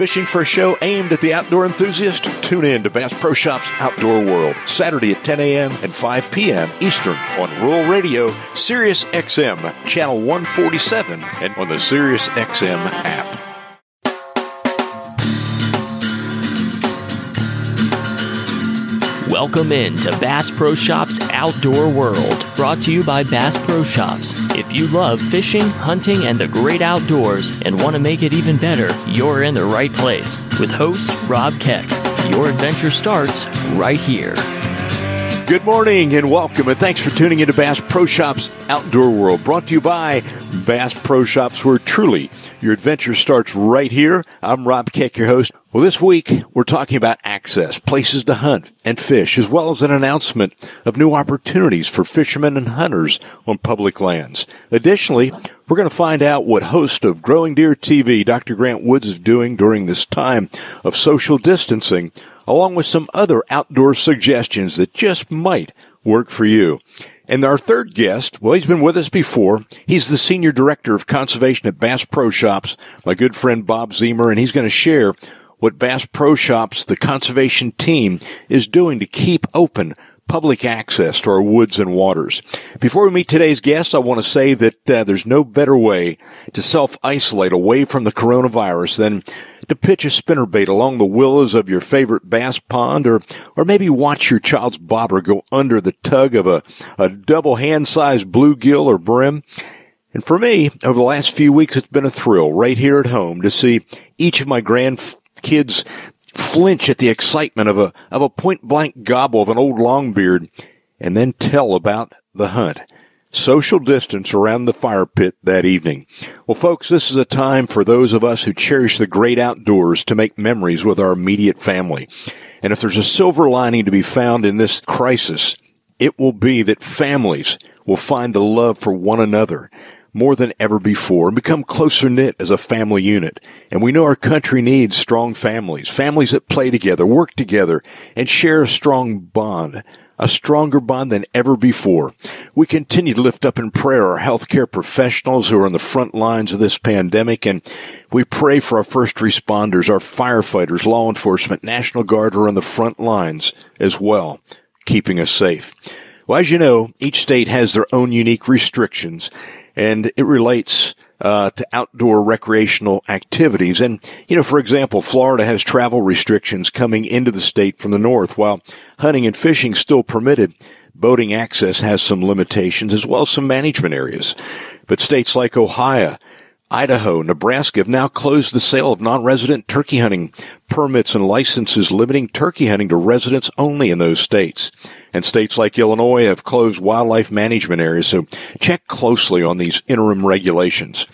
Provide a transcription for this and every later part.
Fishing for a show aimed at the outdoor enthusiast? Tune in to Bass Pro Shops Outdoor World, Saturday at 10 a.m. and 5 p.m. Eastern on Rural Radio, Sirius XM, Channel 147, and on the Sirius XM app. Welcome in to Bass Pro Shops Outdoor World, brought to you by Bass Pro Shops. If you love fishing, hunting, and the great outdoors and want to make it even better, you're in the right place. With host Rob Keck, your adventure starts right here. Good morning and welcome, and thanks for tuning into Bass Pro Shops Outdoor World, brought to you by Bass Pro Shops, where truly your adventure starts right here. I'm Rob Keck, your host. Well, this week we're talking about access, places to hunt and fish, as well as an announcement of new opportunities for fishermen and hunters on public lands. Additionally, we're going to find out what host of Growing Deer TV, Dr. Grant Woods, is doing during this time of social distancing along with some other outdoor suggestions that just might work for you. And our third guest, well, he's been with us before. He's the Senior Director of Conservation at Bass Pro Shops, my good friend Bob Ziemer, and he's going to share what Bass Pro Shops, the conservation team, is doing to keep open public access to our woods and waters. Before we meet today's guests, I want to say that uh, there's no better way to self-isolate away from the coronavirus than to pitch a spinnerbait along the willows of your favorite bass pond or, or maybe watch your child's bobber go under the tug of a, a double hand-sized bluegill or brim. And for me, over the last few weeks, it's been a thrill right here at home to see each of my grandkids flinch at the excitement of a, of a point blank gobble of an old longbeard and then tell about the hunt social distance around the fire pit that evening. Well, folks, this is a time for those of us who cherish the great outdoors to make memories with our immediate family. And if there's a silver lining to be found in this crisis, it will be that families will find the love for one another more than ever before and become closer knit as a family unit. And we know our country needs strong families, families that play together, work together, and share a strong bond a stronger bond than ever before. We continue to lift up in prayer our healthcare professionals who are on the front lines of this pandemic, and we pray for our first responders, our firefighters, law enforcement, National Guard who are on the front lines as well, keeping us safe. Well, as you know, each state has their own unique restrictions, and it relates uh, to outdoor recreational activities. And, you know, for example, Florida has travel restrictions coming into the state from the north, while hunting and fishing still permitted. Boating access has some limitations as well as some management areas. But states like Ohio, Idaho, Nebraska have now closed the sale of non-resident turkey hunting permits and licenses limiting turkey hunting to residents only in those states. And states like Illinois have closed wildlife management areas, so check closely on these interim regulations.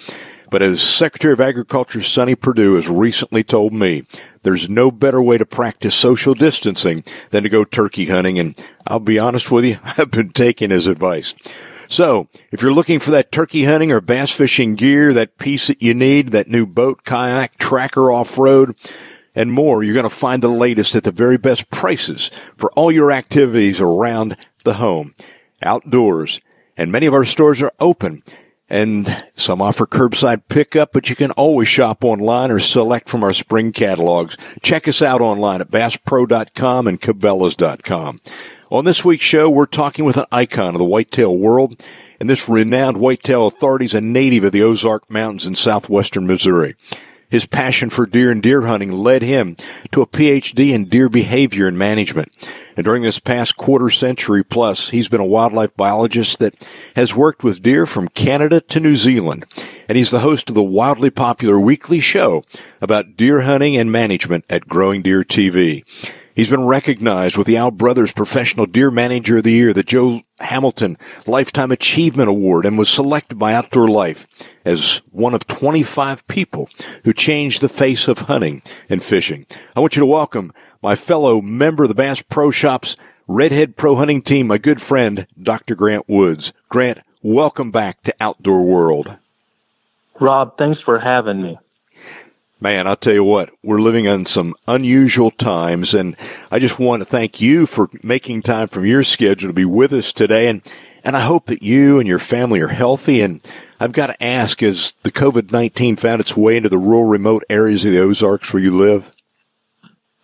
But as Secretary of Agriculture Sonny Perdue has recently told me, there's no better way to practice social distancing than to go turkey hunting. And I'll be honest with you, I've been taking his advice. So, if you're looking for that turkey hunting or bass fishing gear, that piece that you need, that new boat, kayak, tracker off-road, and more, you're going to find the latest at the very best prices for all your activities around the home, outdoors. And many of our stores are open and some offer curbside pickup, but you can always shop online or select from our spring catalogs. Check us out online at basspro.com and cabela's.com. On this week's show, we're talking with an icon of the whitetail world, and this renowned whitetail authority is a native of the Ozark Mountains in southwestern Missouri. His passion for deer and deer hunting led him to a PhD in deer behavior and management. And during this past quarter century plus, he's been a wildlife biologist that has worked with deer from Canada to New Zealand. And he's the host of the wildly popular weekly show about deer hunting and management at Growing Deer TV. He's been recognized with the Al Brothers Professional Deer Manager of the Year, the Joe Hamilton Lifetime Achievement Award, and was selected by Outdoor Life as one of 25 people who changed the face of hunting and fishing. I want you to welcome my fellow member of the Bass Pro Shops Redhead Pro Hunting Team, my good friend, Dr. Grant Woods. Grant, welcome back to Outdoor World. Rob, thanks for having me. Man, I'll tell you what, we're living in some unusual times and I just want to thank you for making time from your schedule to be with us today. And, and I hope that you and your family are healthy. And I've got to ask, has the COVID 19 found its way into the rural remote areas of the Ozarks where you live?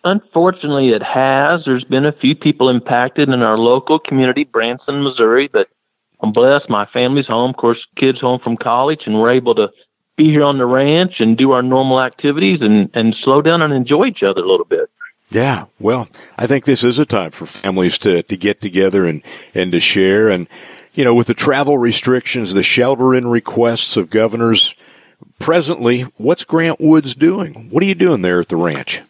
Unfortunately, it has. There's been a few people impacted in our local community, Branson, Missouri, but I'm blessed. My family's home, of course, kids home from college, and we're able to be here on the ranch and do our normal activities and, and slow down and enjoy each other a little bit. Yeah, well, I think this is a time for families to, to get together and, and to share. And, you know, with the travel restrictions, the shelter in requests of governors presently, what's Grant Woods doing? What are you doing there at the ranch?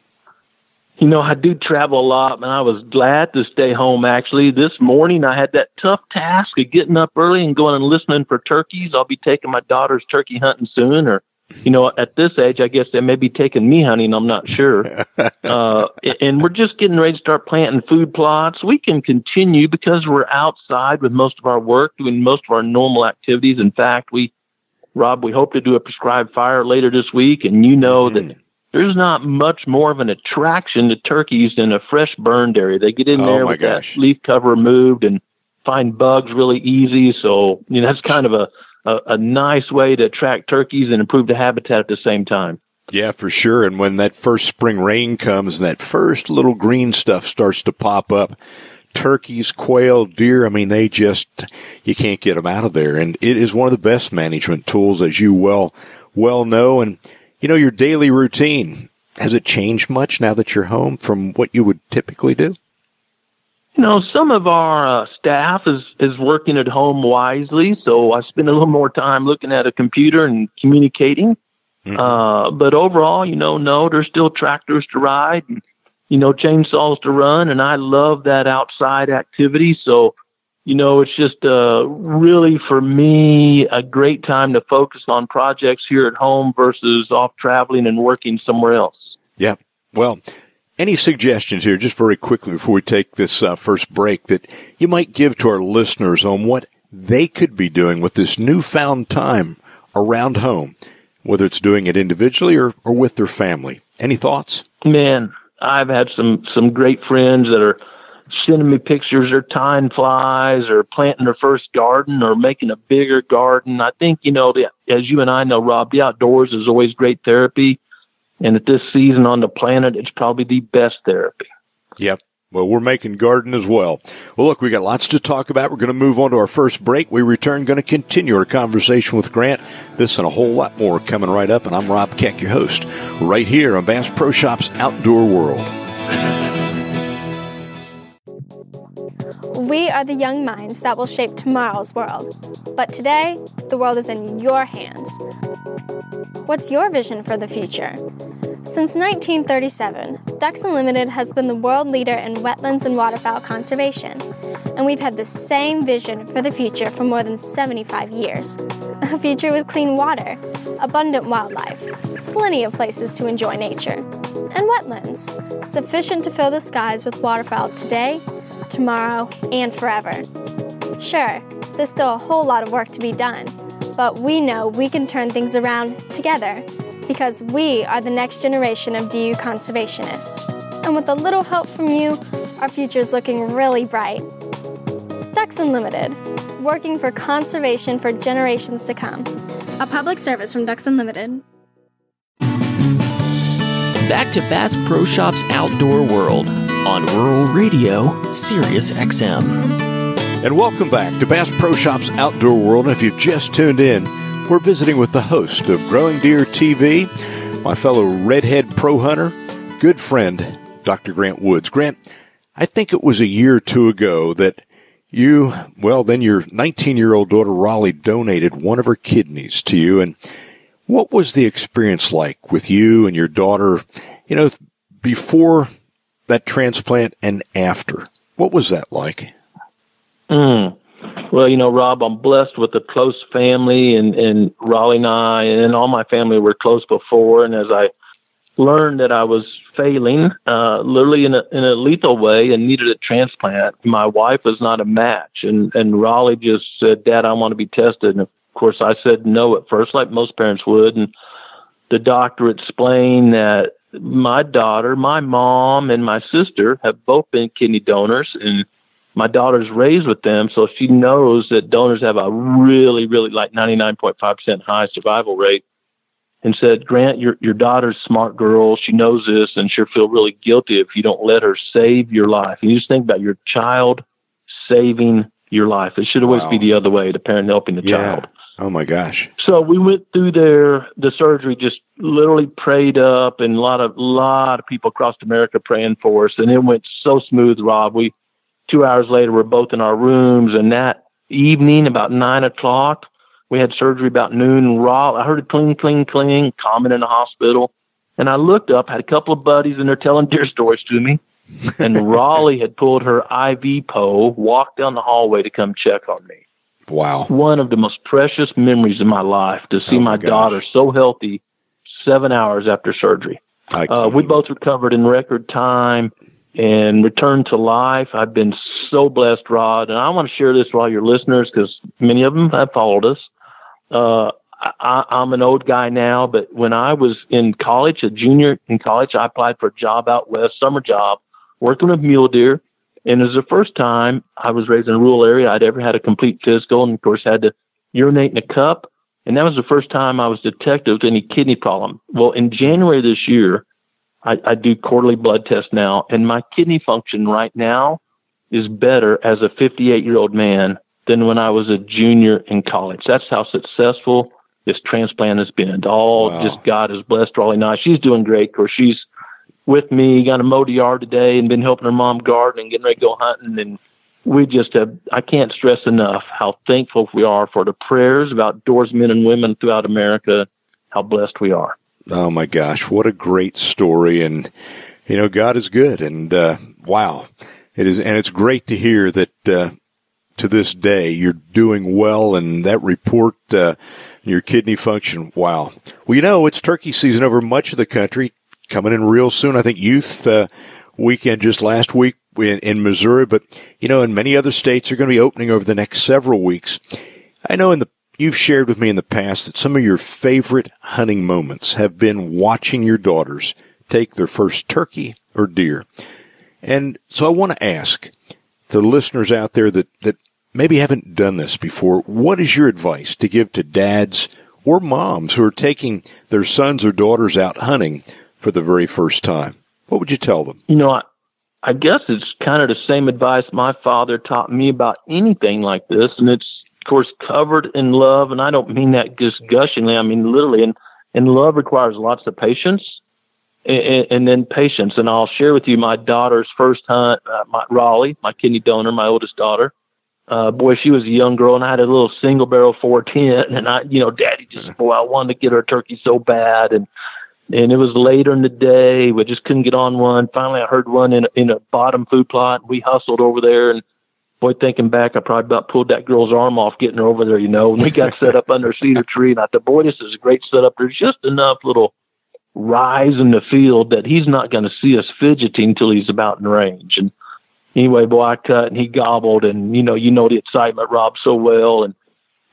You know, I do travel a lot, and I was glad to stay home. Actually, this morning I had that tough task of getting up early and going and listening for turkeys. I'll be taking my daughter's turkey hunting soon, or you know, at this age, I guess they may be taking me hunting. I'm not sure. uh, and we're just getting ready to start planting food plots. We can continue because we're outside with most of our work, doing most of our normal activities. In fact, we, Rob, we hope to do a prescribed fire later this week. And you know that there's not much more of an attraction to turkeys than a fresh burned area. They get in oh there with gosh. that leaf cover removed and find bugs really easy. So, you know, that's kind of a, a, a nice way to attract turkeys and improve the habitat at the same time. Yeah, for sure. And when that first spring rain comes and that first little green stuff starts to pop up, turkeys, quail, deer, I mean, they just, you can't get them out of there. And it is one of the best management tools, as you well, well know. And, you know, your daily routine, has it changed much now that you're home from what you would typically do? You know, some of our uh, staff is is working at home wisely, so I spend a little more time looking at a computer and communicating. Mm-hmm. Uh, but overall, you know, no, there's still tractors to ride, and, you know, chainsaws to run, and I love that outside activity. So, you know, it's just uh, really for me a great time to focus on projects here at home versus off traveling and working somewhere else. Yeah. Well, any suggestions here, just very quickly before we take this uh, first break, that you might give to our listeners on what they could be doing with this newfound time around home, whether it's doing it individually or, or with their family? Any thoughts? Man, I've had some some great friends that are sending me pictures or tying flies or planting their first garden or making a bigger garden. I think, you know, the, as you and I know, Rob, the outdoors is always great therapy. And at this season on the planet, it's probably the best therapy. Yep. Well, we're making garden as well. Well, look, we got lots to talk about. We're going to move on to our first break. We return, going to continue our conversation with Grant. This and a whole lot more coming right up. And I'm Rob Keck, your host, right here on Bass Pro Shops Outdoor World. We are the young minds that will shape tomorrow's world. But today, the world is in your hands. What's your vision for the future? Since 1937, Ducks Unlimited has been the world leader in wetlands and waterfowl conservation, and we've had the same vision for the future for more than 75 years. A future with clean water, abundant wildlife, plenty of places to enjoy nature, and wetlands, sufficient to fill the skies with waterfowl today tomorrow, and forever. Sure, there's still a whole lot of work to be done, but we know we can turn things around together because we are the next generation of DU conservationists. And with a little help from you, our future is looking really bright. Ducks Unlimited, working for conservation for generations to come. A public service from Ducks Unlimited. Back to Bass Pro Shops Outdoor World on Rural Radio, Sirius XM. And welcome back to Bass Pro Shops Outdoor World. If you've just tuned in, we're visiting with the host of Growing Deer TV, my fellow redhead pro hunter, good friend, Dr. Grant Woods. Grant, I think it was a year or two ago that you, well, then your 19 year old daughter Raleigh donated one of her kidneys to you. And what was the experience like with you and your daughter, you know, before that transplant and after. What was that like? Mm. Well, you know, Rob, I'm blessed with a close family, and, and Raleigh and I and all my family were close before. And as I learned that I was failing, uh, literally in a, in a lethal way, and needed a transplant, my wife was not a match. And, and Raleigh just said, Dad, I want to be tested. And of course, I said no at first, like most parents would. And the doctor explained that my daughter, my mom, and my sister have both been kidney donors, and my daughter's raised with them, so she knows that donors have a really, really like 99.5% high survival rate. And said, Grant, your your daughter's smart girl. She knows this, and she'll feel really guilty if you don't let her save your life. And you just think about your child saving your life. It should always Wow. be the other way: the parent helping the Yeah. child. Oh my gosh. So we went through there. The surgery just literally prayed up, and a lot of lot of people across America praying for us, and it went so smooth. Rob, we two hours later we're both in our rooms, and that evening about nine o'clock we had surgery about noon. And Rob, I heard a cling, cling, cling, common in the hospital, and I looked up, had a couple of buddies, and they're telling deer stories to me. and Raleigh had pulled her IV pole, walked down the hallway to come check on me Wow. one of the most precious memories of my life to see Oh, my my, daughter so healthy seven hours after surgery. Uh, we both recovered in record time and returned to life. I've been so blessed, Rob, and I want to share this with all your listeners because many of them have followed us. Uh, I, I'm an old guy now, but when I was in college, a junior in college, I applied for a job out west, summer job, working with mule deer. And it was the first time I was raised in a rural area I'd ever had a complete physical, and of course had to urinate in a cup. And that was the first time I was detected with any kidney problem. Well, in January this year, I, I do quarterly blood tests now, and my kidney function right now is better as a 58 year old man than when I was a junior in college. That's how successful this transplant has been. All Wow. just God has blessed Raleigh and I. She's doing great. Of course, she's with me, got a mow the yard today and been helping her mom garden and getting ready to go hunting. And we just have, I can't stress enough how thankful we are for the prayers of outdoorsmen and women throughout America, how blessed we are. Oh my gosh, what a great story! And you know, God is good, and uh, wow, it is, and it's great to hear that uh, to this day you're doing well, and that report, uh, your kidney function, wow. Well, you know, it's turkey season over much of the country, coming in real soon. I think youth uh, weekend just last week in, in Missouri, but you know, in many other states are going to be opening over the next several weeks. I know in the you've shared with me in the past that some of your favorite hunting moments have been watching your daughters take their first turkey or deer. And so I want to ask the listeners out there that, that maybe haven't done this before, what is your advice to give to dads or moms who are taking their sons or daughters out hunting for the very first time? What would you tell them? You know, I, guess it's kind of the same advice my father taught me about anything like this, and it's of course covered in love, and I don't mean that just gushingly. I mean literally, and and love requires lots of patience, and, and then patience. And I'll share with you my daughter's first hunt, uh, my Raleigh, my kidney donor, my oldest daughter. Uh, boy, she was a young girl, and I had a little single barrel 410, and I, you know, Daddy just boy, I wanted to get her turkey so bad, and and it was later in the day. We just couldn't get on one. Finally, I heard one in a, in a bottom food plot. We hustled over there, and boy, thinking back, I probably about pulled that girl's arm off getting her over there. You know, and we got set up under a cedar tree, and I thought, boy, this is a great setup. There's just enough little rise in the field that he's not going to see us fidgeting until he's about in range. And anyway, boy, I cut and he gobbled, and you know, you know the excitement, Rob, so well, and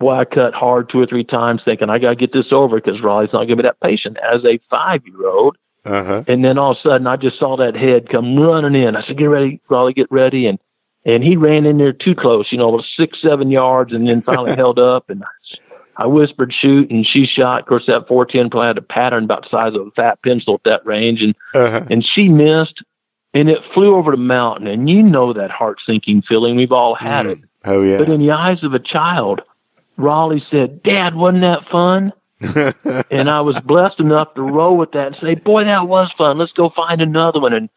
boy, I cut hard two or three times, thinking I got to get this over because Raleigh's not going to be that patient as a five-year-old. Uh huh. And then all of a sudden, I just saw that head come running in. I said, "Get ready, Raleigh, get ready!" And and he ran in there too close, you know, six, seven yards, and then finally held up. And I whispered, "Shoot!" And she shot. Of course, that 410 probably had a pattern about the size of a fat pencil at that range, and Uh-huh. and she missed, and it flew over the mountain. And you know that heart sinking feeling. We've all had it. Oh yeah. But in the eyes of a child, Raleigh said, Dad, wasn't that fun? and I was blessed enough to roll with that and say, Boy, that was fun. Let's go find another one. And,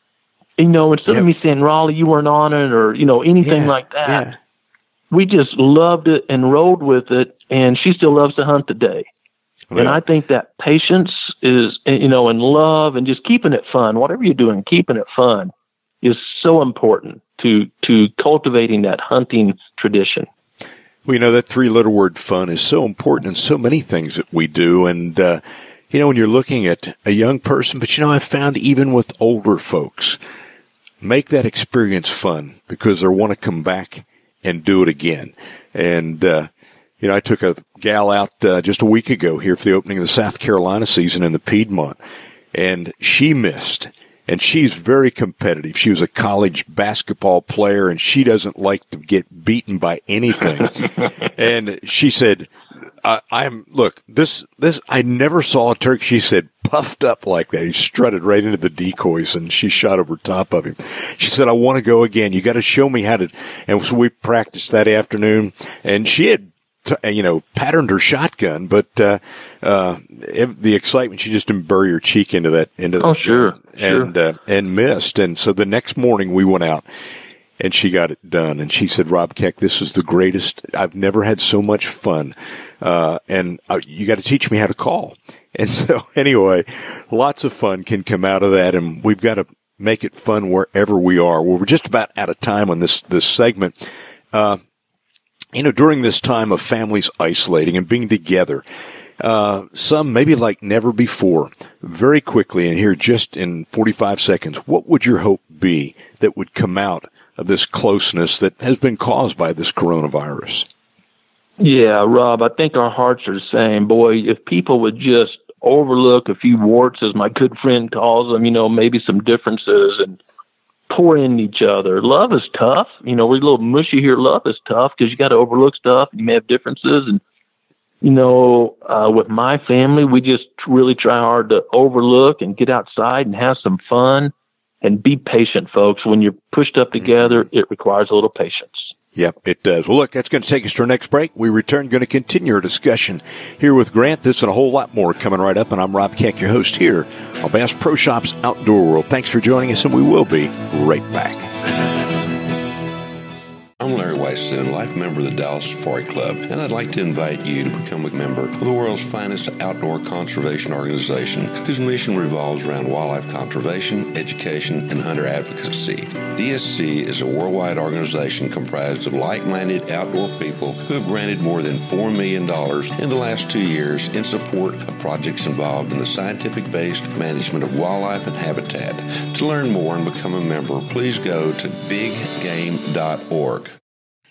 you know, instead Yep. of me saying, Raleigh, you weren't on it or, you know, anything Yeah, like that, yeah. we just loved it and rolled with it. And she still loves to hunt today. And I think that patience is, eh, you know, and love and just keeping it fun, whatever you're doing, keeping it fun is so important to, to cultivating that hunting tradition. Well, you know, that three letter word fun is so important in so many things that we do. And, uh, you know, when you're looking at a young person, but you know, I've found even with older folks, make that experience fun because they want to come back and do it again. And, uh, you know, I took a gal out uh, just a week ago here for the opening of the South Carolina season in the Piedmont, and she missed. And she's very competitive. She was a college basketball player and she doesn't like to get beaten by anything. and she said, I, I'm, look, this, this, I never saw a turkey. She said puffed up like that. He strutted right into the decoys and she shot over top of him. She said, I want to go again. You got to show me how to, and so we practiced that afternoon and she had t- you know, patterned her shotgun, but, uh, uh, the excitement, she just didn't bury her cheek into that, into oh, sure, and, sure. uh, and missed. And so the next morning we went out and she got it done. And she said, Rob Keck, this is the greatest. I've never had so much fun. Uh, and uh, you got to teach me how to call. And so anyway, lots of fun can come out of that. And we've got to make it fun wherever we are. Well, we're just about out of time on this, this segment. Uh, you know, during this time of families isolating and being together, uh, some maybe like never before, very quickly, and here just in 45 seconds, what would your hope be that would come out of this closeness that has been caused by this coronavirus? Yeah, Rob, I think our hearts are saying, boy, if people would just overlook a few warts, as my good friend calls them, you know, maybe some differences and pour in each other. Love is tough. You know, we're a little mushy here. Love is tough because you got to overlook stuff. You may have differences. And, you know, uh, with my family, we just really try hard to overlook and get outside and have some fun and be patient, folks. When you're pushed up together, it requires a little patience. Yep, it does. Well, look, that's going to take us to our next break. We return, going to continue our discussion here with Grant. This and a whole lot more coming right up. And I'm Rob Keck, your host here on Bass Pro Shops Outdoor World. Thanks for joining us, and we will be right back. I'm Larry Weisson, life member of the Dallas Safari Club, and I'd like to invite you to become a member of the world's finest outdoor conservation organization whose mission revolves around wildlife conservation, education, and hunter advocacy. DSC is a worldwide organization comprised of like minded outdoor people who have granted more than $4 million in the last two years in support of projects involved in the scientific based management of wildlife and habitat. To learn more and become a member, please go to biggame.org.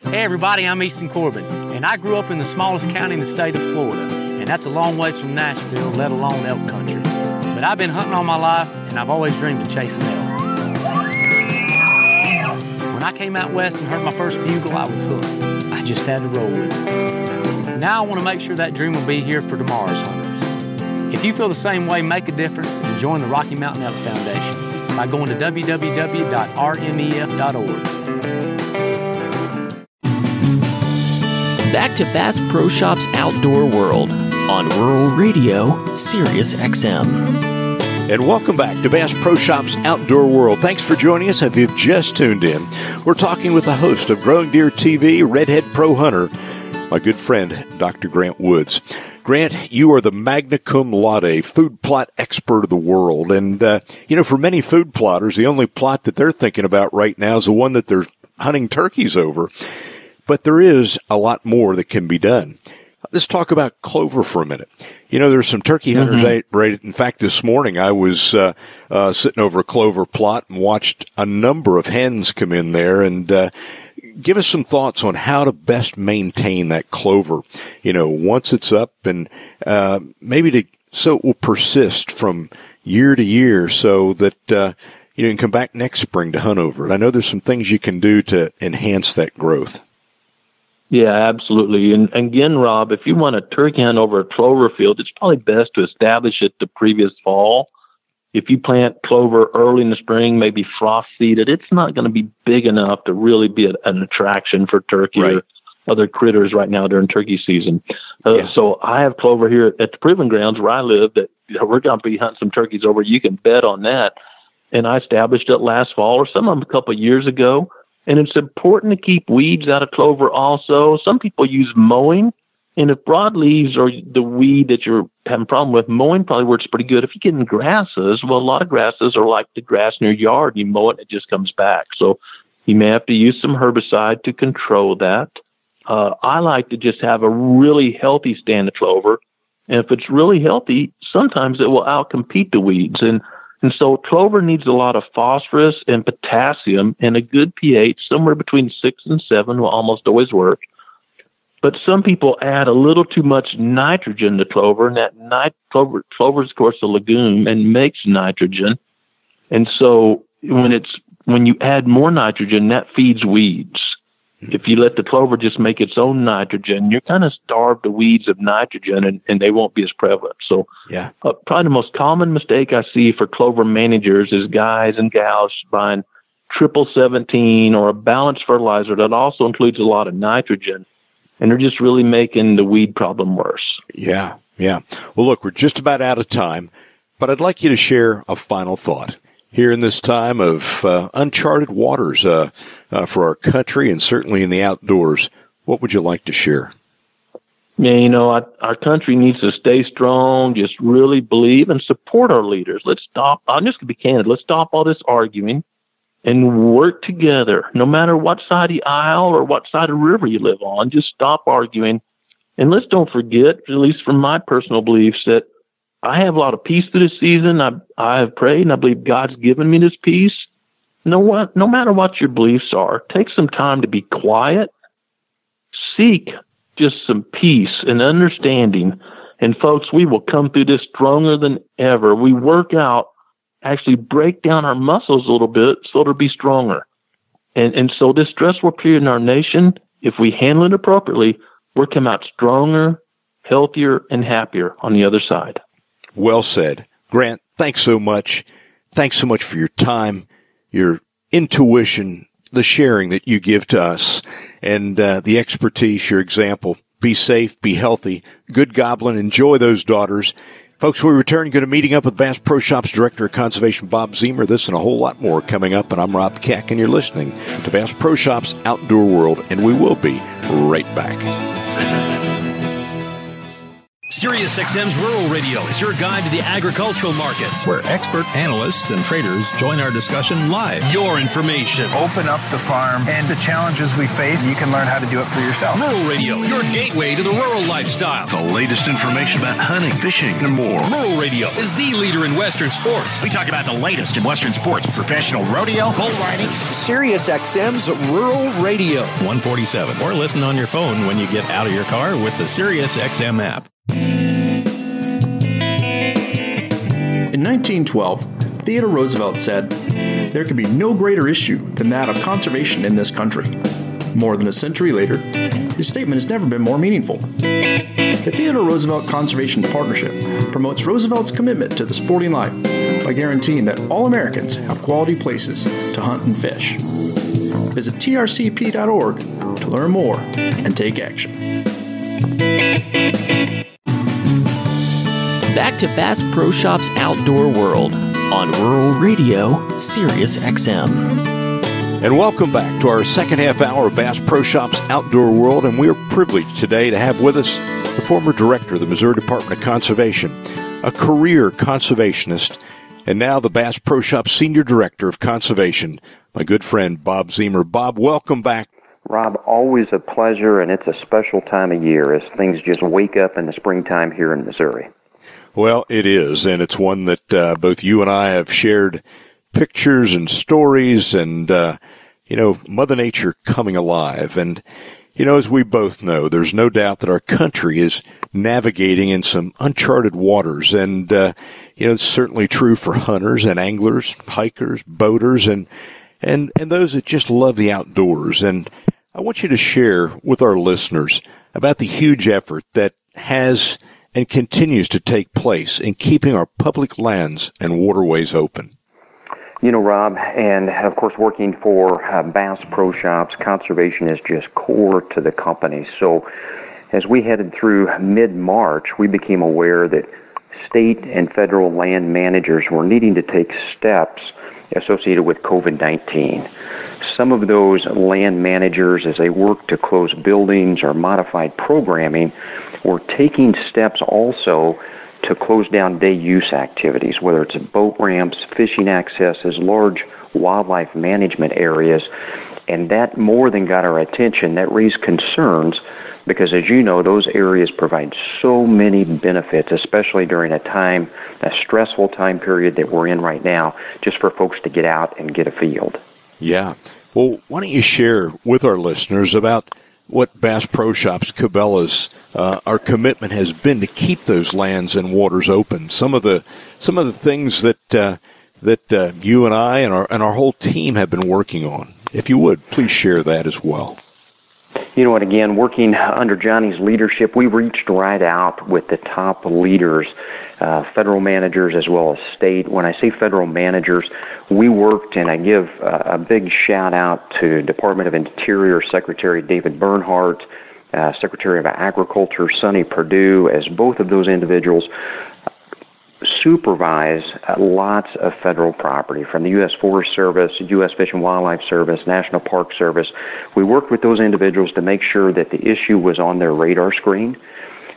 Hey everybody, I'm Easton Corbin, and I grew up in the smallest county in the state of Florida, and that's a long ways from Nashville, let alone elk country. But I've been hunting all my life, and I've always dreamed of chasing elk. When I came out west and heard my first bugle, I was hooked. I just had to roll with it. Now I want to make sure that dream will be here for tomorrow's hunters. If you feel the same way, make a difference and join the Rocky Mountain Elk Foundation by going to www.rmef.org. Back to Bass Pro Shops Outdoor World on Rural Radio, Sirius XM. And welcome back to Bass Pro Shops Outdoor World. Thanks for joining us. If you've just tuned in, we're talking with the host of Growing Deer TV, Redhead Pro Hunter, my good friend, Dr. Grant Woods. Grant, you are the magna cum laude food plot expert of the world. And, uh, you know, for many food plotters, the only plot that they're thinking about right now is the one that they're hunting turkeys over. But there is a lot more that can be done. Let's talk about clover for a minute. You know, there's some turkey hunters. Mm-hmm. right, in fact, this morning I was uh, uh, sitting over a clover plot and watched a number of hens come in there and uh, give us some thoughts on how to best maintain that clover. You know, once it's up and uh, maybe to so it will persist from year to year, so that uh, you can come back next spring to hunt over it. I know there's some things you can do to enhance that growth. Yeah, absolutely. And again, Rob, if you want a turkey hunt over a clover field, it's probably best to establish it the previous fall. If you plant clover early in the spring, maybe frost seeded, it's not going to be big enough to really be a, an attraction for turkey right. or other critters right now during turkey season. Uh, yeah. So I have clover here at the proving grounds where I live that you know, we're going to be hunting some turkeys over. You can bet on that. And I established it last fall or some of them a couple of years ago and it's important to keep weeds out of clover also. Some people use mowing. And if broadleaves are the weed that you're having a problem with, mowing probably works pretty good. If you're getting grasses, well, a lot of grasses are like the grass in your yard. You mow it and it just comes back. So you may have to use some herbicide to control that. Uh, I like to just have a really healthy stand of clover. And if it's really healthy, sometimes it will outcompete the weeds. And and so clover needs a lot of phosphorus and potassium and a good pH, somewhere between six and seven will almost always work. But some people add a little too much nitrogen to clover, and that clover, clover is, of course, a legume and makes nitrogen. And so when it's when you add more nitrogen, that feeds weeds. If you let the clover just make its own nitrogen, you're kind of starved the weeds of nitrogen and, and they won't be as prevalent. So, yeah, uh, probably the most common mistake I see for clover managers is guys and gals buying triple 17 or a balanced fertilizer that also includes a lot of nitrogen. And they're just really making the weed problem worse. Yeah, yeah. Well, look, we're just about out of time, but I'd like you to share a final thought here in this time of uh, uncharted waters uh, uh, for our country and certainly in the outdoors. What would you like to share? Yeah, you know, I, our country needs to stay strong, just really believe and support our leaders. Let's stop. I'm just going to be candid. Let's stop all this arguing and work together, no matter what side of the aisle or what side of the river you live on. Just stop arguing. And let's don't forget, at least from my personal beliefs, that I have a lot of peace through this season. I I have prayed and I believe God's given me this peace. No what no matter what your beliefs are, take some time to be quiet. Seek just some peace and understanding. And folks, we will come through this stronger than ever. We work out, actually break down our muscles a little bit so to be stronger. And and so this stressful period in our nation, if we handle it appropriately, we'll come out stronger, healthier, and happier on the other side. Well said. Grant, thanks so much. Thanks so much for your time, your intuition, the sharing that you give to us, and uh, the expertise, your example. Be safe, be healthy. Good goblin, enjoy those daughters. Folks, we return, going to meeting up with Bass Pro Shops Director of Conservation Bob Ziemer. This and a whole lot more coming up, and I'm Rob Keck, and you're listening to Bass Pro Shops Outdoor World, and we will be right back. SiriusXM's Rural Radio is your guide to the agricultural markets, where expert analysts and traders join our discussion live. Your information. Open up the farm and the challenges we face. You can learn how to do it for yourself. Rural Radio, your gateway to the rural lifestyle. The latest information about hunting, fishing, and more. Rural Radio is the leader in Western sports. We talk about the latest in Western sports, professional rodeo, bull riding. SiriusXM's Rural Radio. 147. Or listen on your phone when you get out of your car with the SiriusXM app. In 1912, Theodore Roosevelt said, There can be no greater issue than that of conservation in this country. More than a century later, his statement has never been more meaningful. The Theodore Roosevelt Conservation Partnership promotes Roosevelt's commitment to the sporting life by guaranteeing that all Americans have quality places to hunt and fish. Visit trcp.org to learn more and take action. Back to Bass Pro Shops Outdoor World on Rural Radio, Sirius XM. And welcome back to our second half hour of Bass Pro Shops Outdoor World. And we are privileged today to have with us the former director of the Missouri Department of Conservation, a career conservationist, and now the Bass Pro Shops Senior Director of Conservation, my good friend Bob Ziemer. Bob, welcome back. Rob, always a pleasure, and it's a special time of year as things just wake up in the springtime here in Missouri. Well, it is, and it's one that uh, both you and I have shared pictures and stories, and uh, you know, Mother Nature coming alive. And you know, as we both know, there's no doubt that our country is navigating in some uncharted waters, and uh, you know, it's certainly true for hunters and anglers, hikers, boaters, and and and those that just love the outdoors. And I want you to share with our listeners about the huge effort that has and continues to take place in keeping our public lands and waterways open? You know, Rob, and of course, working for uh, Bass Pro Shops, conservation is just core to the company. So, as we headed through mid March, we became aware that state and federal land managers were needing to take steps associated with COVID 19. Some of those land managers, as they work to close buildings or modified programming, we're taking steps also to close down day use activities, whether it's boat ramps, fishing accesses, large wildlife management areas. And that more than got our attention. That raised concerns because, as you know, those areas provide so many benefits, especially during a time, a stressful time period that we're in right now, just for folks to get out and get a field. Yeah. Well, why don't you share with our listeners about what Bass Pro Shops Cabela's uh, our commitment has been to keep those lands and waters open. Some of the some of the things that uh, that uh, you and I and our and our whole team have been working on. If you would, please share that as well. You know what, again, working under Johnny's leadership, we reached right out with the top leaders, uh, federal managers as well as state. When I say federal managers, we worked, and I give uh, a big shout out to Department of Interior Secretary David Bernhardt, uh, Secretary of Agriculture Sonny Perdue, as both of those individuals supervise uh, lots of federal property from the U.S. Forest Service, U.S. Fish and Wildlife Service, National Park Service. We worked with those individuals to make sure that the issue was on their radar screen.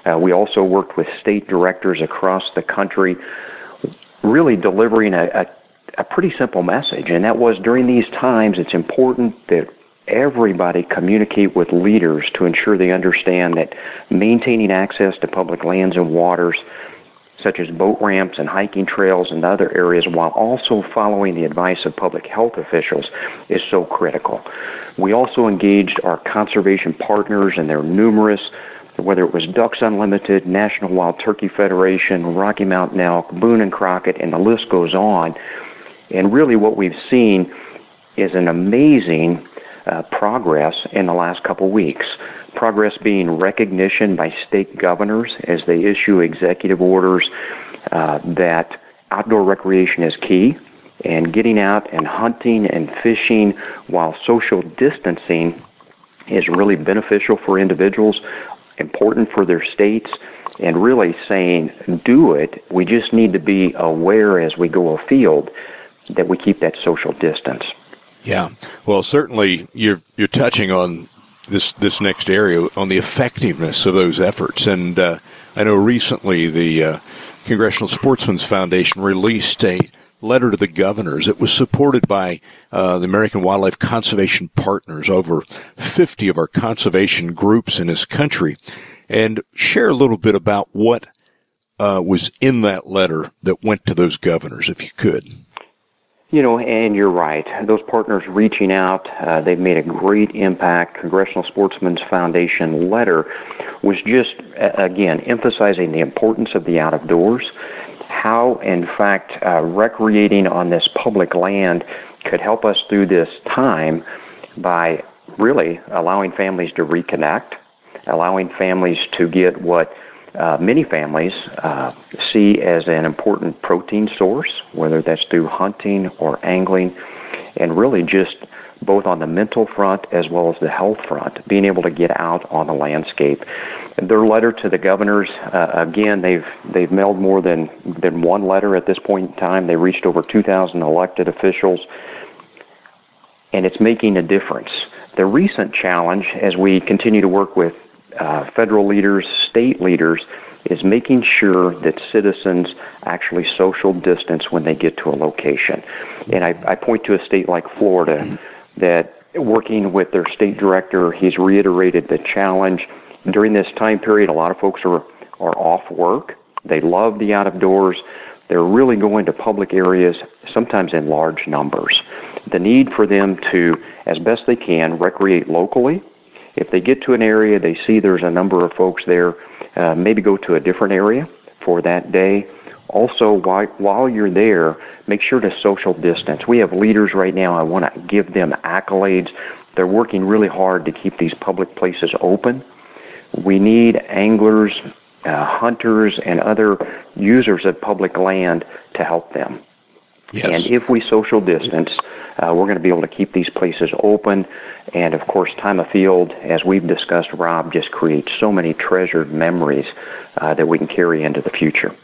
Uh, we also worked with state directors across the country, really delivering a, a, a pretty simple message, and that was during these times it's important that everybody communicate with leaders to ensure they understand that maintaining access to public lands and waters such as boat ramps and hiking trails and other areas, while also following the advice of public health officials, is so critical. We also engaged our conservation partners, and they're numerous, whether it was Ducks Unlimited, National Wild Turkey Federation, Rocky Mountain Elk, Boone and Crockett, and the list goes on. And really, what we've seen is an amazing uh, progress in the last couple weeks progress being recognition by state governors as they issue executive orders uh, that outdoor recreation is key and getting out and hunting and fishing while social distancing is really beneficial for individuals, important for their states, and really saying, do it. We just need to be aware as we go afield that we keep that social distance. Yeah. Well, certainly you're you're touching on this this next area on the effectiveness of those efforts. And uh, I know recently the uh, Congressional Sportsmen's Foundation released a letter to the governors. It was supported by uh, the American Wildlife Conservation Partners, over 50 of our conservation groups in this country, and share a little bit about what uh, was in that letter that went to those governors, if you could. You know, and you're right. Those partners reaching out, uh, they've made a great impact. Congressional Sportsmen's Foundation letter was just, again, emphasizing the importance of the out of doors, how, in fact, uh, recreating on this public land could help us through this time by really allowing families to reconnect, allowing families to get what uh, many families uh, see as an important protein source, whether that's through hunting or angling, and really just both on the mental front as well as the health front, being able to get out on the landscape. Their letter to the governors, uh, again, they've they've mailed more than than one letter at this point in time. They reached over 2,000 elected officials, and it's making a difference. The recent challenge, as we continue to work with uh, federal leaders, state leaders, is making sure that citizens actually social distance when they get to a location. And I, I point to a state like Florida that working with their state director, he's reiterated the challenge. During this time period, a lot of folks are, are off work. They love the out of doors. They're really going to public areas, sometimes in large numbers. The need for them to, as best they can, recreate locally if they get to an area, they see there's a number of folks there, uh, maybe go to a different area for that day. Also, while, while you're there, make sure to social distance. We have leaders right now, I want to give them accolades. They're working really hard to keep these public places open. We need anglers, uh, hunters, and other users of public land to help them. Yes. And if we social distance, uh, we're going to be able to keep these places open. And of course, time of field, as we've discussed, Rob, just creates so many treasured memories uh, that we can carry into the future.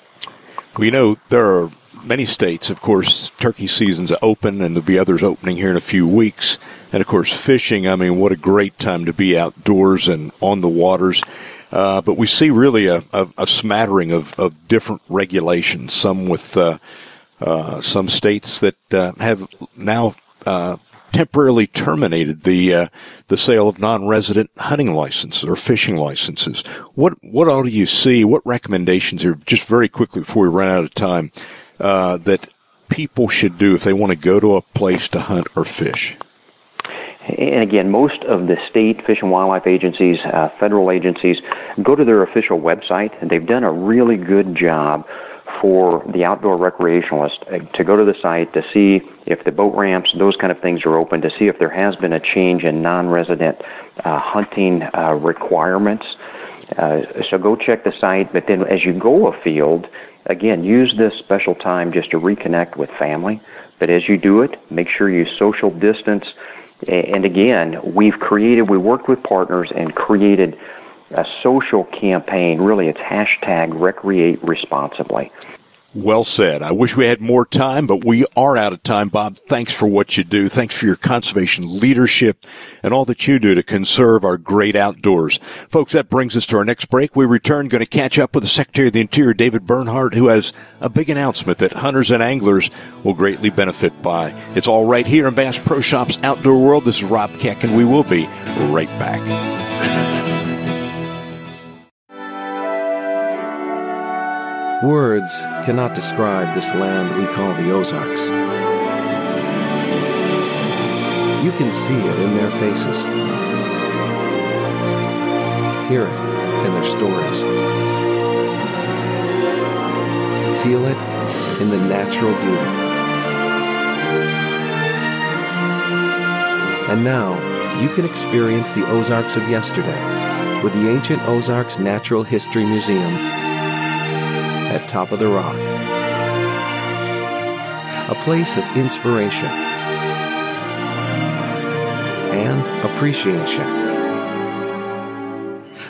We know there are many states, of course, turkey season's open and there'll be others opening here in a few weeks. And of course, fishing, I mean, what a great time to be outdoors and on the waters. Uh, but we see really a, a, a smattering of, of different regulations, some with uh, uh, some states that uh, have now uh, temporarily terminated the uh, the sale of non-resident hunting licenses or fishing licenses. What what all do you see? What recommendations are just very quickly before we run out of time uh, that people should do if they want to go to a place to hunt or fish? And again, most of the state fish and wildlife agencies, uh, federal agencies, go to their official website, and they've done a really good job for the outdoor recreationalist uh, to go to the site to see if the boat ramps, those kind of things are open, to see if there has been a change in non-resident uh, hunting uh, requirements. Uh, so go check the site, but then as you go afield, again, use this special time just to reconnect with family. But as you do it, make sure you social distance. And again, we've created, we worked with partners and created a social campaign. Really, it's hashtag recreate responsibly. Well said. I wish we had more time, but we are out of time. Bob, thanks for what you do. Thanks for your conservation leadership and all that you do to conserve our great outdoors. Folks, that brings us to our next break. We return going to catch up with the Secretary of the Interior, David Bernhardt, who has a big announcement that hunters and anglers will greatly benefit by. It's all right here in Bass Pro Shops Outdoor World. This is Rob Keck, and we will be right back. Words cannot describe this land we call the Ozarks. You can see it in their faces, hear it in their stories, feel it in the natural beauty. And now, you can experience the Ozarks of yesterday with the Ancient Ozarks Natural History Museum at Top of the Rock. A place of inspiration and appreciation.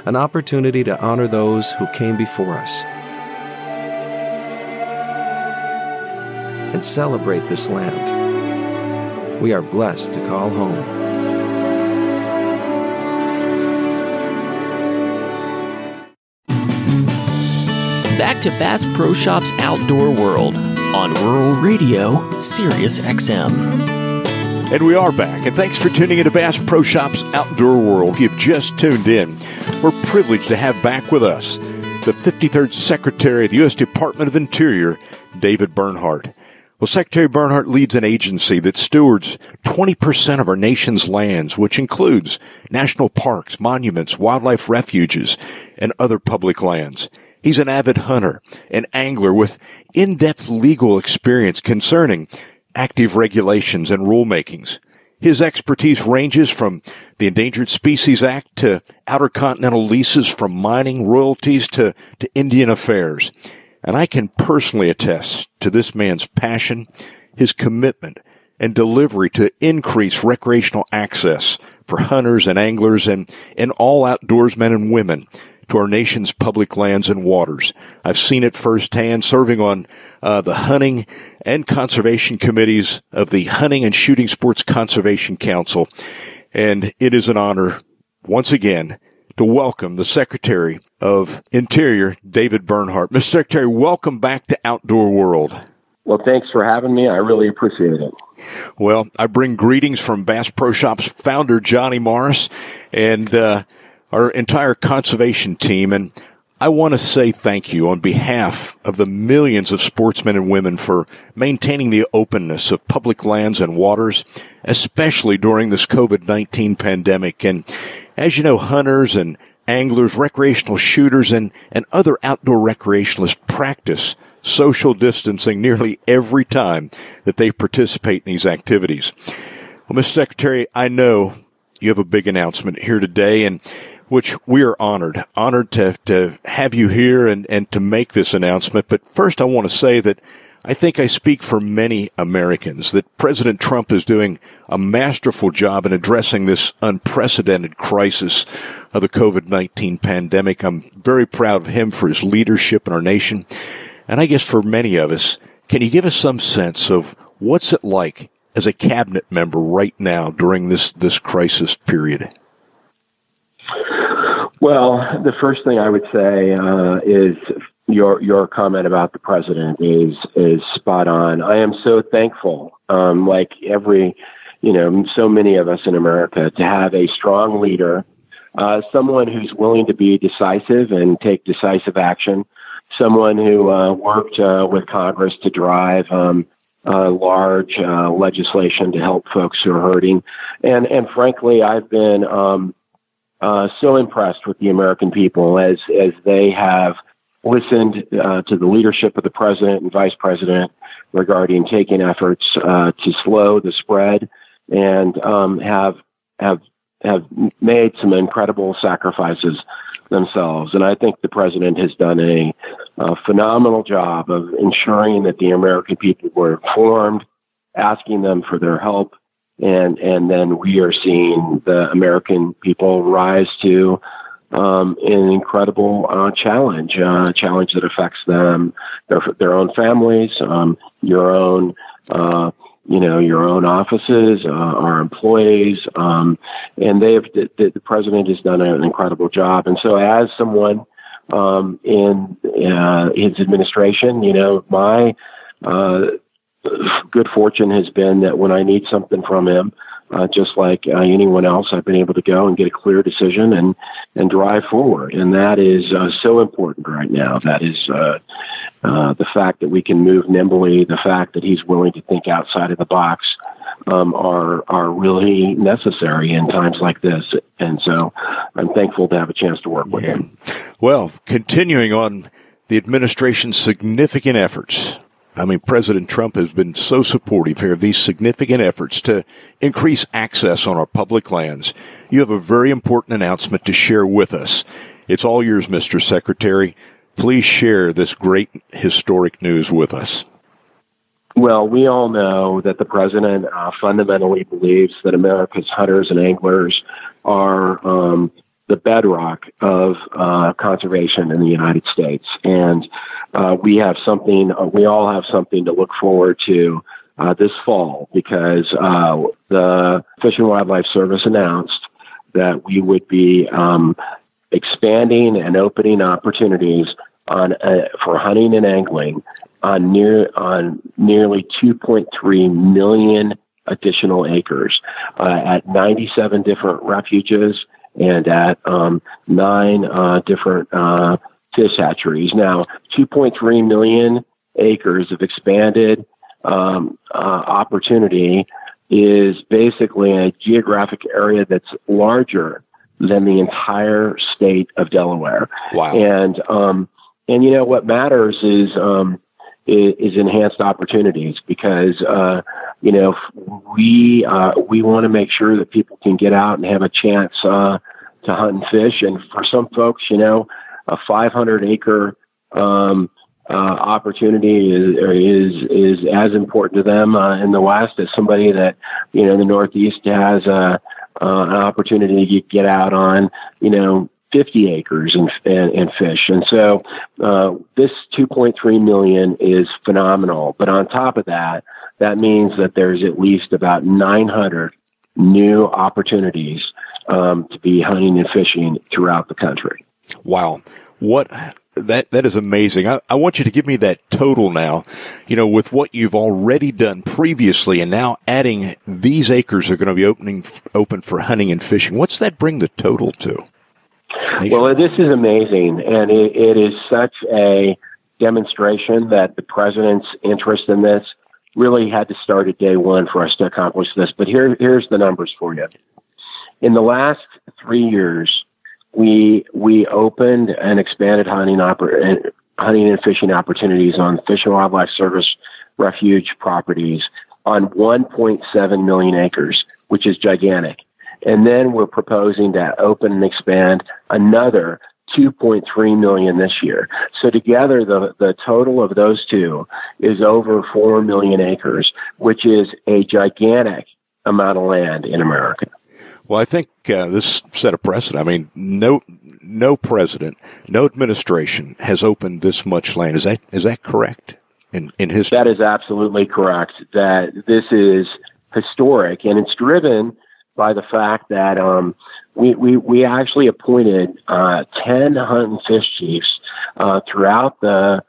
An opportunity to honor those who came before us and celebrate this land we are blessed to call home. Back to Bass Pro Shops Outdoor World on Rural Radio, Sirius XM. And we are back, and thanks for tuning in to Bass Pro Shops Outdoor World. If you've just tuned in, we're privileged to have back with us the 53rd Secretary of the U.S. Department of Interior, David Bernhardt. Well, Secretary Bernhardt leads an agency that stewards 20% of our nation's lands, which includes national parks, monuments, wildlife refuges, and other public lands. He's an avid hunter, an angler with in-depth legal experience concerning active regulations and rulemakings. His expertise ranges from the Endangered Species Act to outer continental leases from mining royalties to, to Indian affairs. And I can personally attest to this man's passion, his commitment, and delivery to increase recreational access for hunters and anglers and, and all outdoorsmen and women to our nation's public lands and waters. I've seen it firsthand serving on uh, the hunting and conservation committees of the Hunting and Shooting Sports Conservation Council. And it is an honor once again to welcome the Secretary of Interior, David Bernhardt. Mr. Secretary, welcome back to Outdoor World. Well, thanks for having me. I really appreciate it. Well, I bring greetings from Bass Pro Shops founder Johnny Morris and uh, our entire conservation team. And I want to say thank you on behalf of the millions of sportsmen and women for maintaining the openness of public lands and waters, especially during this COVID-19 pandemic. And as you know, hunters and anglers, recreational shooters, and, and other outdoor recreationalists practice social distancing nearly every time that they participate in these activities. Well, Mr. Secretary, I know you have a big announcement here today, and which we are honored, honored to, to have you here and, and to make this announcement. But first, I want to say that I think I speak for many Americans that President Trump is doing a masterful job in addressing this unprecedented crisis of the COVID-19 pandemic. I'm very proud of him for his leadership in our nation. And I guess for many of us, can you give us some sense of what's it like as a cabinet member right now during this, this crisis period? Well, the first thing I would say uh, is your your comment about the president is is spot on. I am so thankful, um, like every, you know, so many of us in America, to have a strong leader, uh, someone who's willing to be decisive and take decisive action, someone who uh, worked uh, with Congress to drive. Um, uh, large uh, legislation to help folks who are hurting, and and frankly, I've been um, uh, so impressed with the American people as as they have listened uh, to the leadership of the president and vice president regarding taking efforts uh, to slow the spread and um, have have have made some incredible sacrifices themselves. And I think the president has done a, a phenomenal job of ensuring that the American people were informed, asking them for their help, and and then we are seeing the American people rise to um, an incredible uh, challenge, uh, challenge that affects them, their their own families, um, your own. Uh, you know your own offices, uh, our employees, um, and they have the, the, president has done an incredible job. And so, as someone um, in uh, his administration, you know, my uh, good fortune has been that when I need something from him, uh, just like uh, anyone else, I've been able to go and get a clear decision and and drive forward, and that is uh, so important right now. That is uh, uh, the fact that we can move nimbly, the fact that he's willing to think outside of the box, um, are are really necessary in times like this. And so, I'm thankful to have a chance to work with yeah. him. Well, continuing on the administration's significant efforts I mean, President Trump has been so supportive here of these significant efforts to increase access on our public lands. You have a very important announcement to share with us. It's all yours, Mr. Secretary. Please share this great historic news with us. Well, we all know that the president uh, fundamentally believes that America's hunters and anglers are um, the bedrock of uh, conservation in the United States. And uh, we have something, uh, we all have something to look forward to uh, this fall because uh, the Fish and Wildlife Service announced that we would be um, expanding and opening opportunities on uh, for hunting and angling on near on nearly 2.3 million additional acres at 97 different refuges and at um, nine different fish hatcheries. Now, 2.3 million acres of expanded um, uh, opportunity is basically a geographic area that's larger than the entire state of Delaware. Wow. And um, and you know what matters is um, is, is enhanced opportunities because uh, you know we uh, we want to make sure that people can get out and have a chance uh, to hunt and fish. And for some folks, you know, a 500 acre um, uh, opportunity is, is is as important to them uh, in the West as somebody that you know the Northeast has a, uh, an opportunity to get out on you know 50 acres and, and, and fish. And so uh, this 2.3 million is phenomenal. But on top of that, that means that there's at least about 900 new opportunities um, to be hunting and fishing throughout the country. Wow. What that that is amazing. I, I, want you to give me that total now. You know, with what you've already done previously, and now adding these acres are going to be opening open for hunting and fishing. What's that bring the total to? Well, this is amazing, and it, it is such a demonstration that the president's interest in this really had to start at day one for us to accomplish this. But here, here's the numbers for you. In the last three years, we we opened and expanded hunting oper- hunting and fishing opportunities on Fish and Wildlife Service refuge properties on 1.7 million acres, which is gigantic. And then we're proposing to open and expand another 2.3 million this year. So together, the, the total of those two is over 4 million acres, which is a gigantic amount of land in America. Well, I think uh, this set a precedent. I mean, no, no president, no administration has opened this much land. Is that is that correct in in history? That is absolutely correct. That this is historic, and it's driven by the fact that um, we, we we actually appointed uh, ten hunt and fish chiefs uh, throughout the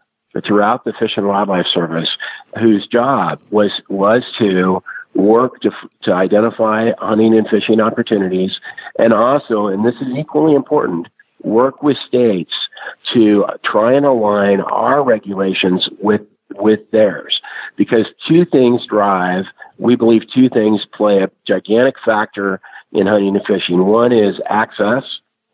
throughout the Fish and Wildlife Service, whose job was was to work to, to identify hunting and fishing opportunities, and also, and this is equally important, work with states to try and align our regulations with with theirs because two things drive we believe two things play a gigantic factor in hunting and fishing one is access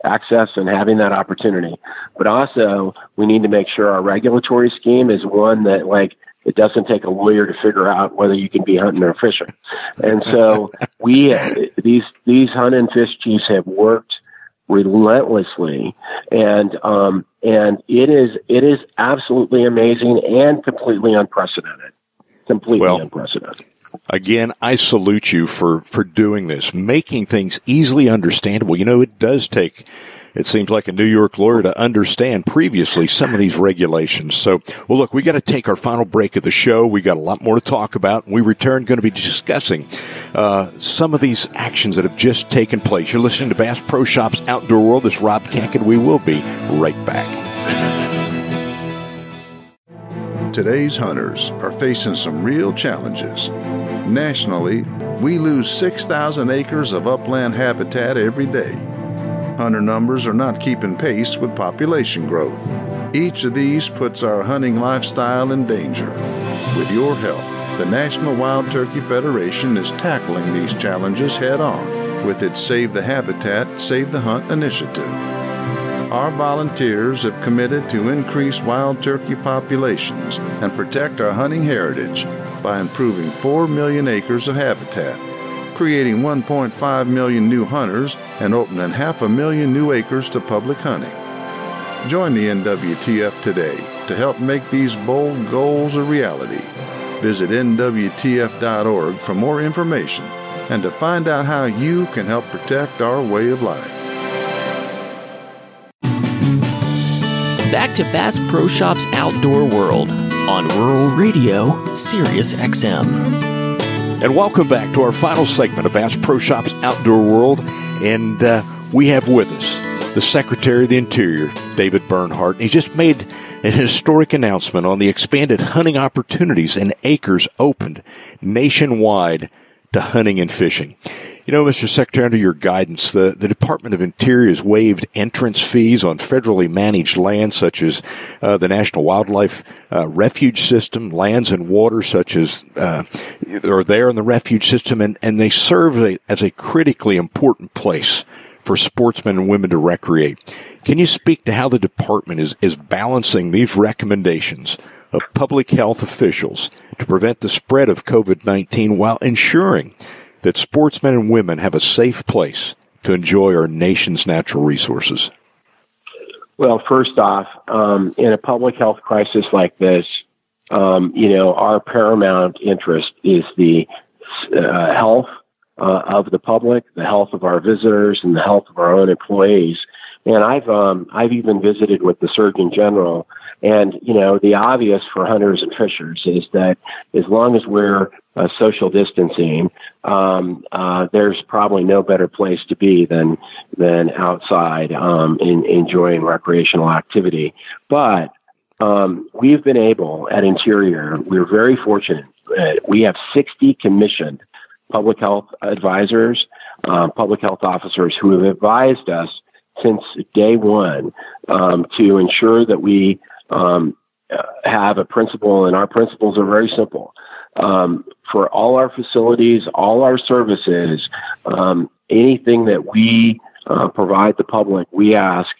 access and having that opportunity. But also, we need to make sure our regulatory scheme is one that, like, it doesn't take a lawyer to figure out whether you can be hunting or fishing. And so we these these hunt and fish chiefs have worked relentlessly, and um, and it is it is absolutely amazing and completely unprecedented. Completely well, unprecedented. Again, I salute you for, for doing this, making things easily understandable. You know, it does take, it seems like a New York lawyer to understand previously some of these regulations. So, well, look, we got to take our final break of the show. We got a lot more to talk about. we return going to be discussing uh, some of these actions that have just taken place. You're listening to Bass Pro Shops Outdoor World. This is Rob and we will be right back. Today's hunters are facing some real challenges. Nationally, we lose 6,000 acres of upland habitat every day. Hunter numbers are not keeping pace with population growth. Each of these puts our hunting lifestyle in danger. With your help, the National Wild Turkey Federation is tackling these challenges head on with its Save the Habitat, Save the Hunt initiative. Our volunteers have committed to increase wild turkey populations and protect our hunting heritage by improving 4 million acres of habitat, creating 1.5 million new hunters, and opening half a million new acres to public hunting. Join the NWTF today to help make these bold goals a reality. Visit NWTF.org for more information and to find out how you can help protect our way of life. Back to Bass Pro Shops Outdoor World on Rural Radio, Sirius XM. And welcome back to our final segment of Bass Pro Shops Outdoor World. And uh, we have with us the Secretary of the Interior, David Bernhardt. He just made an historic announcement on the expanded hunting opportunities and acres opened nationwide to hunting and fishing. You know, Mr. Secretary, under your guidance, the, the Department of Interior has waived entrance fees on federally managed lands such as uh, the National Wildlife uh, Refuge System, lands and water such as uh, are there in the refuge system, and, and they serve a, as a critically important place for sportsmen and women to recreate. Can you speak to how the department is, is balancing these recommendations of public health officials to prevent the spread of COVID-19 while ensuring that sportsmen and women have a safe place to enjoy our nation's natural resources? Well, first off, um, in a public health crisis like this, um, you know, our paramount interest is the uh, health uh, of the public, the health of our visitors, and the health of our own employees. And I've um, I've even visited with the Surgeon General, and you know, the obvious for hunters and fishers is that as long as we're uh, social distancing, um, uh, there's probably no better place to be than than outside um, in, enjoying recreational activity. But um, we've been able at Interior, we're very fortunate. Uh, we have 60 commissioned public health advisors, uh, public health officers who have advised us since day one um, to ensure that we um, uh, have a principle, and our principles are very simple um, for all our facilities, all our services, um, anything that we uh, provide the public, we ask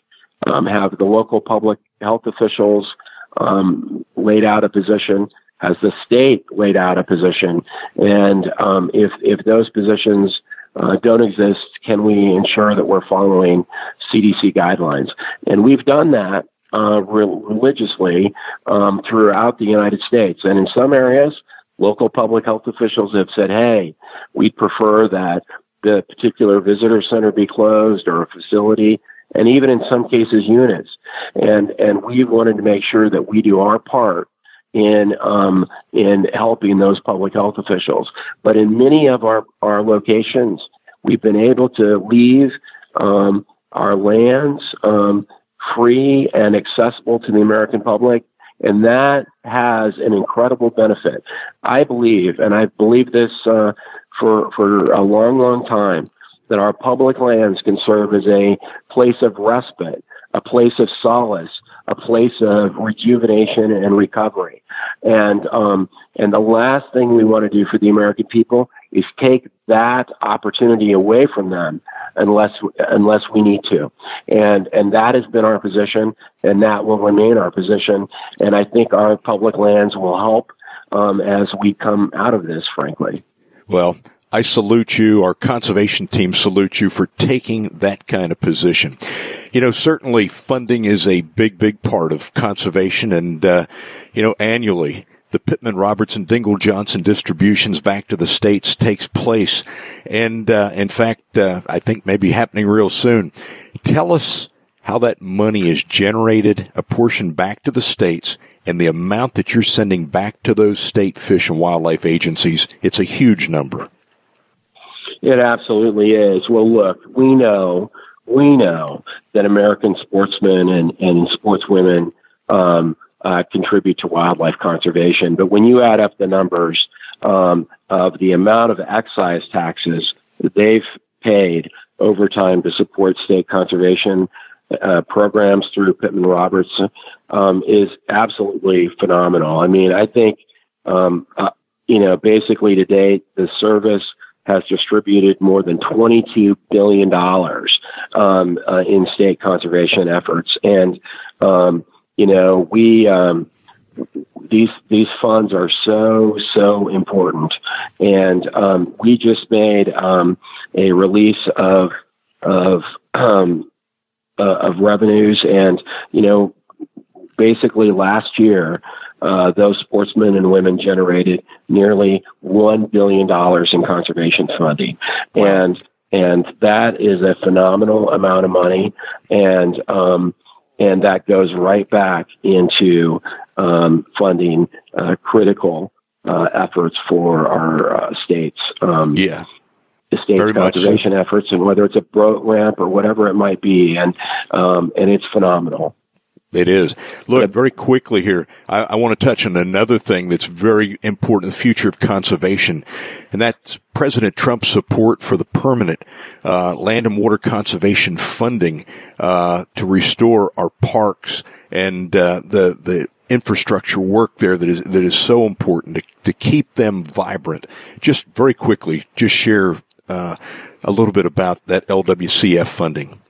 um, have the local public health officials um, laid out a position. Has the state laid out a position? And um, if if those positions uh, don't exist, can we ensure that we're following CDC guidelines? And we've done that uh, re- religiously um, throughout the United States. And in some areas, local public health officials have said, hey, we'd prefer that the particular visitor center be closed or a facility and even in some cases units. And and we wanted to make sure that we do our part in um, in helping those public health officials. But in many of our our locations we've been able to leave um, our lands um, free and accessible to the American public and that has an incredible benefit. I believe, and I believe this uh, for for a long, long time, that our public lands can serve as a place of respite, a place of solace, a place of rejuvenation and recovery. And um, and the last thing we want to do for the American people is take that opportunity away from them unless unless we need to. And and that has been our position, and that will remain our position. And I think our public lands will help um, as we come out of this. Frankly, well. I salute you. Our conservation team salutes you for taking that kind of position. You know, certainly funding is a big, big part of conservation and, uh, you know, annually the Pittman Robertson Dingell Johnson distributions back to the states takes place. And, uh, in fact, uh, I think maybe happening real soon. Tell us how that money is generated, apportioned back to the states, and the amount that you're sending back to those state fish and wildlife agencies. It's a huge number. It absolutely is. Well, look, we know, we know that American sportsmen and, and sportswomen, um, uh, contribute to wildlife conservation. But when you add up the numbers um, of the amount of excise taxes they've paid over time to support state conservation uh, programs through Pittman Roberts um, is absolutely phenomenal. I mean, I think, um, uh, you know, basically to date, the service has distributed more than $22 billion um, uh, in state conservation efforts. And, um, you know, we um, these these funds are so so important, and um, we just made um, a release of of um, uh, of revenues, and you know, basically last year. Uh, those sportsmen and women generated nearly one billion dollars in conservation funding, and and that is a phenomenal amount of money. And um, and that goes right back into um, funding uh, critical uh, efforts for our uh, states. Um, yeah. The state conservation so. efforts, and whether it's a boat ramp or whatever it might be, and um, and it's phenomenal. It is. Look, very quickly here, I, I, want to touch on another thing that's very important, the future of conservation, and that's President Trump's support for the permanent uh, land and water conservation funding uh, to restore our parks and uh, the the infrastructure work there that is that is so important to, to keep them vibrant. Just very quickly, just share uh, a little bit about that LWCF funding.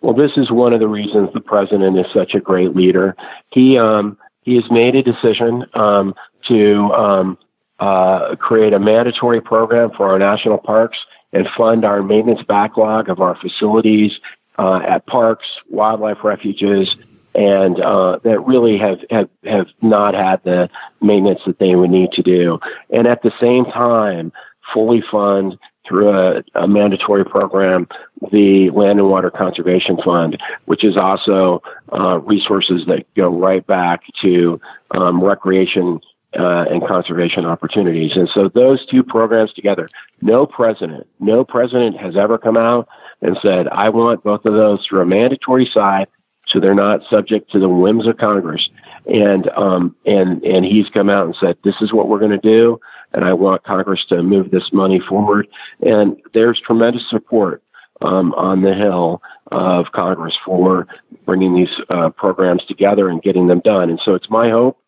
Well, this is one of the reasons the president is such a great leader. He um, he has made a decision um, to um, uh, create a mandatory program for our national parks and fund our maintenance backlog of our facilities uh, at parks, wildlife refuges, and uh, that really have, have have not had the maintenance that they would need to do. And at the same time, fully fund through a, a, mandatory program, the Land and Water Conservation Fund, which is also uh, resources that go right back to um, recreation uh, and conservation opportunities. And so those two programs together, no president, no president has ever come out and said, I want both of those through a mandatory side so they're not subject to the whims of Congress. And um, and and he's come out and said, "This is what we're going to do." and I want Congress to move this money forward. And there's tremendous support um, on the Hill of Congress for bringing these uh, programs together and getting them done. And so it's my hope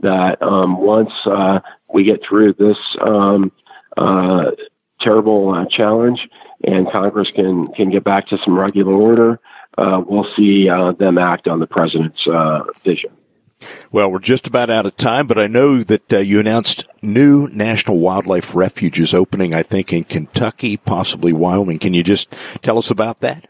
that um, once uh, we get through this um, uh, terrible uh, challenge and Congress can can get back to some regular order, uh, we'll see uh, them act on the president's vision. Well, we're just about out of time, but I know that uh, you announced new national wildlife refuges opening, I think, in Kentucky, possibly Wyoming. Can you just tell us about that?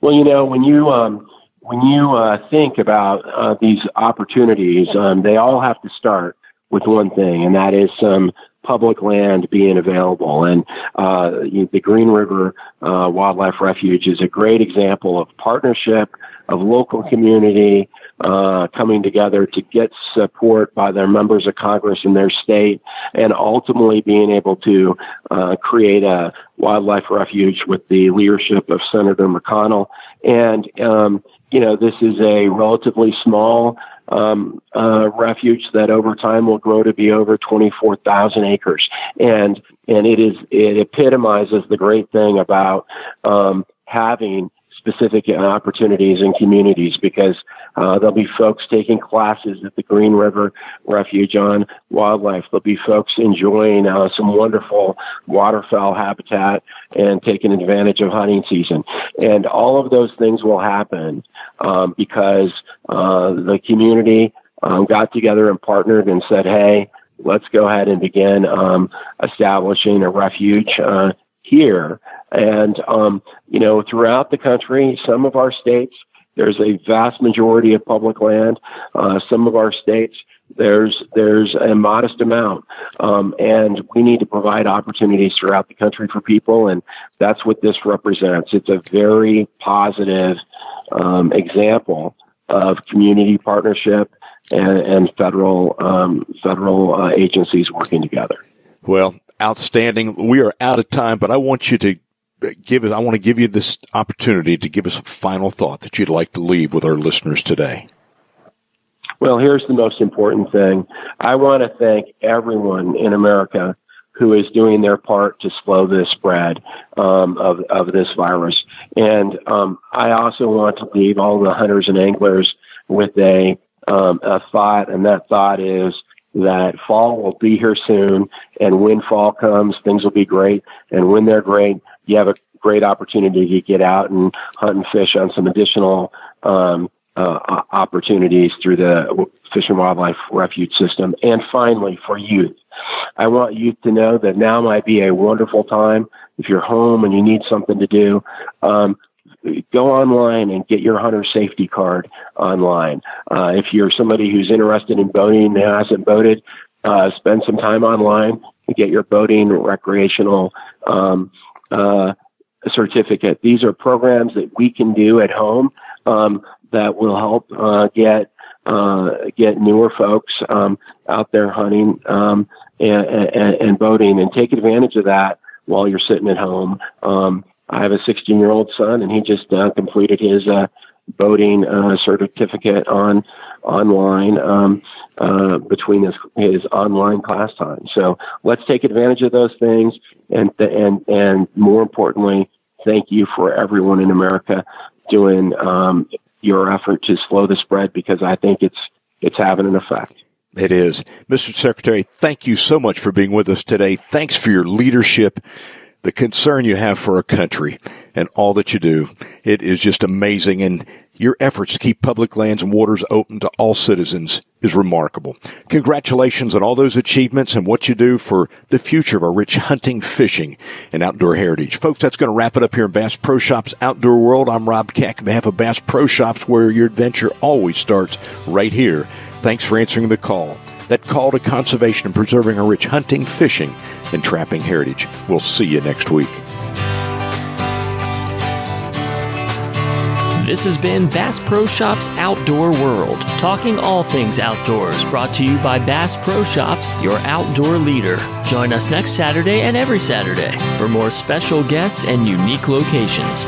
Well, you know, when you um, when you uh, think about uh, these opportunities, um, they all have to start with one thing, and that is some public land being available. And uh, the Green River uh, Wildlife Refuge is a great example of partnership of local community uh, coming together to get support by their members of Congress in their state, and ultimately being able to uh, create a wildlife refuge with the leadership of Senator McConnell. And um, you know, this is a relatively small um, uh, refuge that over time will grow to be over 24,000 acres. And, and it is, it epitomizes the great thing about, um, having specific opportunities in communities because Uh, there'll be folks taking classes at the Green River Refuge on wildlife. There'll be folks enjoying uh, some wonderful waterfowl habitat and taking advantage of hunting season. And all of those things will happen um, because uh, the community um, got together and partnered and said, hey, let's go ahead and begin um, establishing a refuge uh, here. And, um, you know, throughout the country, some of our states, there's a vast majority of public land. Uh, some of our states, there's there's a modest amount, um, and we need to provide opportunities throughout the country for people, and that's what this represents. It's a very positive um, example of community partnership and, and federal um, federal uh, agencies working together. Well, outstanding. We are out of time, but I want you to give us. I want to give you this opportunity to give us a final thought that you'd like to leave with our listeners today. Well, here's the most important thing. I want to thank everyone in America who is doing their part to slow the spread um, of, of this virus. And um, I also want to leave all the hunters and anglers with a um, a thought, and that thought is that fall will be here soon, and when fall comes, things will be great, and when they're great, you have a great opportunity to get out and hunt and fish on some additional um, uh, opportunities through the Fish and Wildlife Refuge System. And finally, for youth, I want youth to know that now might be a wonderful time if you're home and you need something to do. Um, go online and get your hunter safety card online. Uh, if you're somebody who's interested in boating and hasn't boated, uh, spend some time online and get your boating recreational um, uh, certificate. These are programs that we can do at home um, that will help uh, get uh, get newer folks um, out there hunting um, and, and, and, boating and take advantage of that while you're sitting at home. Um, I have a 16 year old son, and he just uh, completed his boating uh, certificate on online um, uh, between his his online class time. So let's take advantage of those things, and and and more importantly, thank you for everyone in America doing um, your effort to slow the spread because I think it's it's having an effect. It is. Mr. Secretary, thank you so much for being with us today. Thanks for your leadership the concern you have for our country and all that you do. It is just amazing. And your efforts to keep public lands and waters open to all citizens is remarkable. Congratulations on all those achievements and what you do for the future of our rich hunting, fishing, and outdoor heritage. Folks, that's going to wrap it up here in Bass Pro Shops Outdoor World. I'm Rob Keck on behalf of Bass Pro Shops, where your adventure always starts right here. Thanks for answering the call. That call to conservation and preserving our rich hunting, fishing, and trapping heritage. We'll see you next week. This has been Bass Pro Shops Outdoor World, talking all things outdoors, brought to you by Bass Pro Shops, your outdoor leader. Join us next Saturday and every Saturday for more special guests and unique locations.